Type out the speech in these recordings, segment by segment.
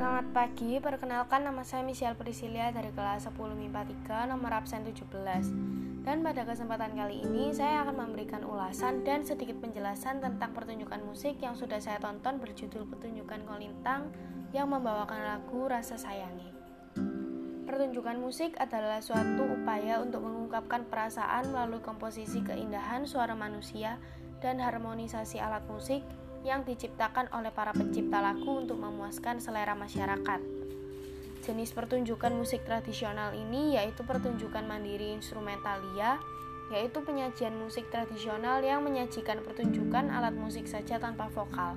Selamat pagi, perkenalkan nama saya Michelle Priscilia dari kelas 10 MIPA 3 nomor absen 17 Dan pada kesempatan kali ini saya akan memberikan ulasan dan sedikit penjelasan tentang pertunjukan musik yang sudah saya tonton berjudul Pertunjukan Kolintang yang membawakan lagu Rasa Sayangi. Pertunjukan musik adalah suatu upaya untuk mengungkapkan perasaan melalui komposisi keindahan suara manusia dan harmonisasi alat musik yang diciptakan oleh para pencipta lagu untuk memuaskan selera masyarakat. Jenis pertunjukan musik tradisional ini yaitu pertunjukan mandiri instrumentalia, yaitu penyajian musik tradisional yang menyajikan pertunjukan alat musik saja tanpa vokal.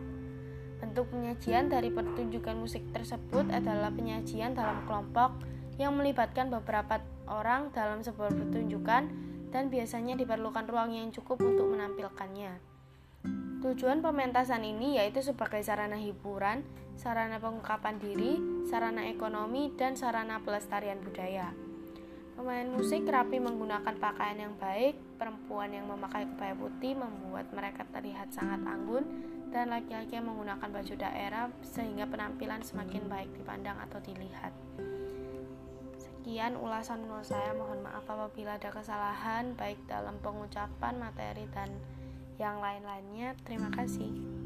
Bentuk penyajian dari pertunjukan musik tersebut adalah penyajian dalam kelompok yang melibatkan beberapa orang dalam sebuah pertunjukan dan biasanya diperlukan ruang yang cukup untuk menampilkannya. Tujuan pementasan ini yaitu sebagai sarana hiburan, sarana pengungkapan diri, sarana ekonomi, dan sarana pelestarian budaya. Pemain musik rapi menggunakan pakaian yang baik, perempuan yang memakai kebaya putih membuat mereka terlihat sangat anggun, dan laki-laki yang menggunakan baju daerah sehingga penampilan semakin baik dipandang atau dilihat. Sekian ulasan menurut saya, mohon maaf apabila ada kesalahan baik dalam pengucapan, materi, dan yang lain-lainnya. Terima kasih.